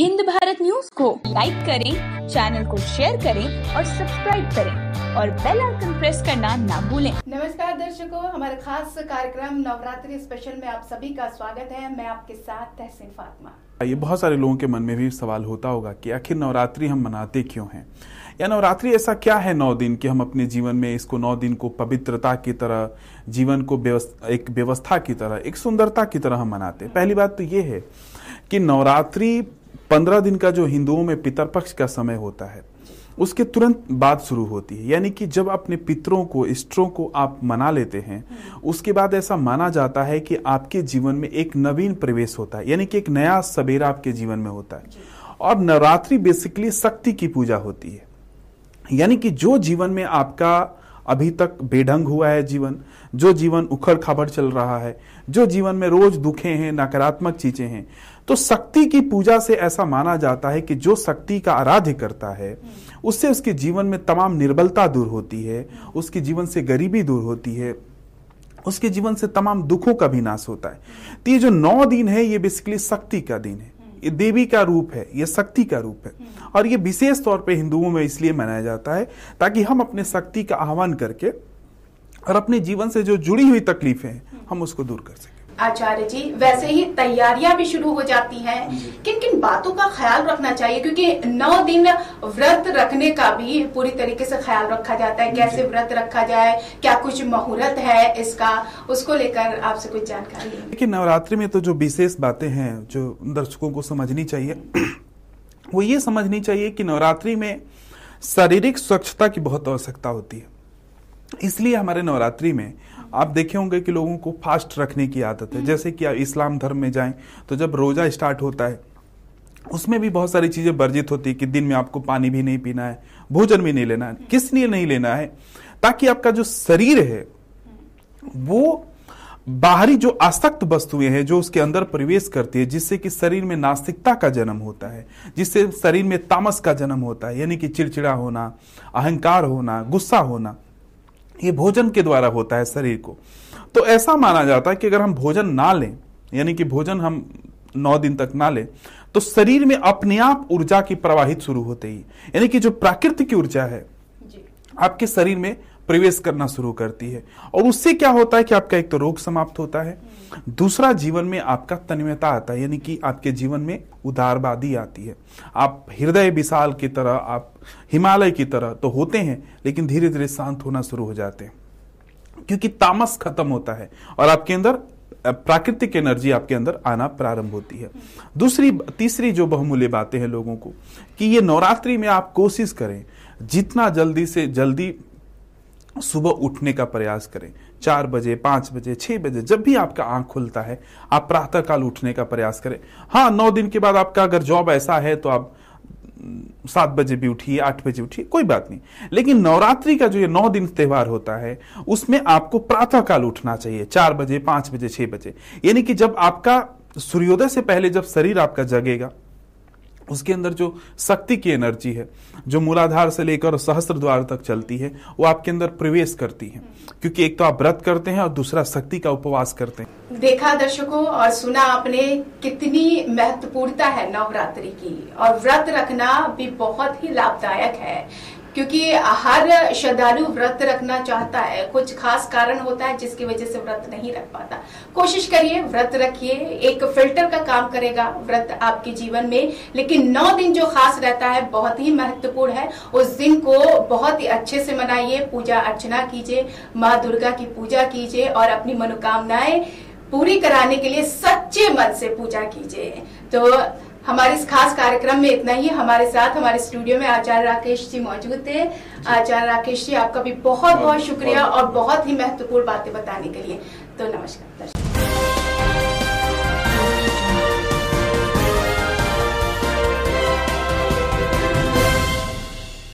Hind Bharat news को like करें channel को शेयर करें और सब्सक्राइब करें और बेल आइकन प्रेस करना ना भूलें। नमस्कार दर्शकों हमारे खास कार्यक्रम नवरात्रि स्पेशल में आप सभी का स्वागत है। मैं आपके साथ तहसीन फातिमा। ये बहुत सारे लोगों के मन में भी सवाल होता होगा कि आखिर नवरात्रि हम मनाते क्यों हैं? या नवरात्रि ऐसा क्या है नौ दिन कि हम अपने जीवन में इसको नौ दिन को पवित्रता की तरह जीवन को एक व्यवस्था की तरह एक सुंदरता की तरह हम मनाते हैं? पहली बात तो ये है कि नवरात्रि पंद्रह दिन का जो हिंदुओं में पितरपक्ष का समय होता है, उसके तुरंत बाद शुरू होती है। यानी कि जब अपने पितरों को इष्टों को आप मना लेते हैं, उसके बाद ऐसा माना जाता है कि आपके जीवन में एक नवीन प्रवेश होता है। यानी कि एक नया सवेरा आपके जीवन में होता है। और नवरात्रि बेसिकली शक्ति की पूजा होती है। यानी कि जो जीवन में आपका अभी तक बेढंग हुआ है जीवन। जो जीवन उखड़ खाबड़ चल रहा है, जो जीवन में रोज दुखे हैं, नकारात्मक चीज़ें हैं तो शक्ति की पूजा से ऐसा माना जाता है कि जो शक्ति का आराध्य करता है, उससे उसके जीवन में तमाम निर्बलता दूर होती है, उसके जीवन से गरीबी दूर होती है, उसके जीवन से तमाम दुखों का भी नाश होता है। तो ये जो नौ दिन है, ये बेसिकली शक्ति का दिन है। ये देवी का रूप है ये शक्ति का रूप है। और ये विशेष तौर पे हिंदुओं में इसलिए मनाया जाता है ताकि हम अपने शक्ति का आह्वान करके और अपने जीवन से जो जुड़ी हुई तकलीफें हैं हम उसको दूर कर सकें। आचार्य जी वैसे ही तैयारियाँ भी शुरू हो जाती हैं। किन किन बातों का ख्याल रखना चाहिए? क्योंकि नौ दिन व्रत रखने का भी पूरी तरीके से ख्याल रखा जाता है। कैसे व्रत रखा जाए? क्या कुछ मुहूर्त है इसका? उसको लेकर आपसे कुछ जानकारी देखिए नवरात्रि में तो जो विशेष बातें हैं जो दर्शकों को समझनी चाहिए वो ये समझनी चाहिए कि नवरात्रि में शारीरिक स्वच्छता की बहुत आवश्यकता होती है। इसलिए हमारे नवरात्रि में आप देखे होंगे कि लोगों को फास्ट रखने की आदत है। जैसे कि आप इस्लाम धर्म में जाएँ तो जब रोजा स्टार्ट होता है उसमें भी बहुत सारी चीज़ें वर्जित होती है कि दिन में आपको पानी भी नहीं पीना है भोजन भी नहीं लेना है किस लिए नहीं लेना है ताकि आपका जो शरीर है वो बाहरी जो आसक्त वस्तुएँ हैं जो उसके अंदर प्रवेश करती है जिससे कि शरीर में नास्तिकता का जन्म होता है जिससे शरीर में तामस का जन्म होता है यानी कि चिड़चिड़ा होना अहंकार होना गुस्सा होना। ये भोजन के द्वारा होता है शरीर को। तो ऐसा माना जाता है कि अगर हम भोजन ना लें यानी कि भोजन हम नौ दिन तक ना लें तो शरीर में अपने आप ऊर्जा की प्रवाहित शुरू होते ही यानी कि जो प्राकृतिक ऊर्जा है आपके शरीर में प्रवेश करना शुरू करती है। और उससे क्या होता है कि आपका एक तो रोग समाप्त होता है, दूसरा जीवन में आपका तन्मयता आता है, यानी कि आपके जीवन में उदारवादी आती है। आप हृदय विशाल की तरह, आप हिमालय की तरह तो होते हैं, लेकिन धीरे धीरे शांत होना शुरू हो जाते हैं। क्योंकि तामस खत्म होता है और आपके अंदर प्राकृतिक एनर्जी आपके अंदर आना प्रारंभ होती है। दूसरी, तीसरी जो बहुमूल्य बातें हैं लोगों को, कि ये नवरात्रि में आप कोशिश करें, जितना जल्दी से जल्दी सुबह उठने का प्रयास करें। चार बजे, पाँच बजे, छह बजे, जब भी आपका आँख खुलता है, आप प्रातः काल उठने का प्रयास करें। हाँ नौ दिन के बाद आपका अगर जॉब ऐसा है तो आप सात बजे भी उठिए, आठ बजे उठिए, कोई बात नहीं। लेकिन नवरात्रि का जो ये नौ दिन त्यौहार होता है, उसमें आपको प्रातः काल उठना चाहिए, चार बजे, पाँच बजे, छह बजे। यानी कि जब आपका सूर्योदय से पहले जब शरीर आपका जगेगा उसके अंदर जो शक्ति की एनर्जी है, जो मूलाधार से लेकर सहस्त्र द्वार तक चलती है, वो आपके अंदर प्रवेश करती है। क्योंकि एक तो आप व्रत करते हैं और दूसरा शक्ति का उपवास करते हैं। देखा दर्शकों और सुना आपने कितनी महत्वपूर्णता है नवरात्रि की। और व्रत रखना भी बहुत ही लाभदायक है। क्योंकि हर श्रद्धालु व्रत रखना चाहता है। कुछ खास कारण होता है जिसकी वजह से व्रत नहीं रख पाता। कोशिश करिए, व्रत रखिए। एक फ़िल्टर का काम करेगा व्रत आपके जीवन में। लेकिन नौ दिन जो खास रहता है, बहुत ही महत्वपूर्ण है। उस दिन को बहुत ही अच्छे से मनाइए। पूजा अर्चना कीजिए, माँ दुर्गा की पूजा कीजिए और अपनी मनोकामनाएँ पूरी कराने के लिए सच्चे मन से पूजा कीजिए। तो हमारे इस खास कार्यक्रम में इतना ही। हमारे साथ हमारे स्टूडियो में आचार्य राकेश जी मौजूद थे। आचार्य राकेश जी आपका भी बहुत बहुत शुक्रिया और बहुत ही महत्वपूर्ण बातें बताने के लिए। तो नमस्कार।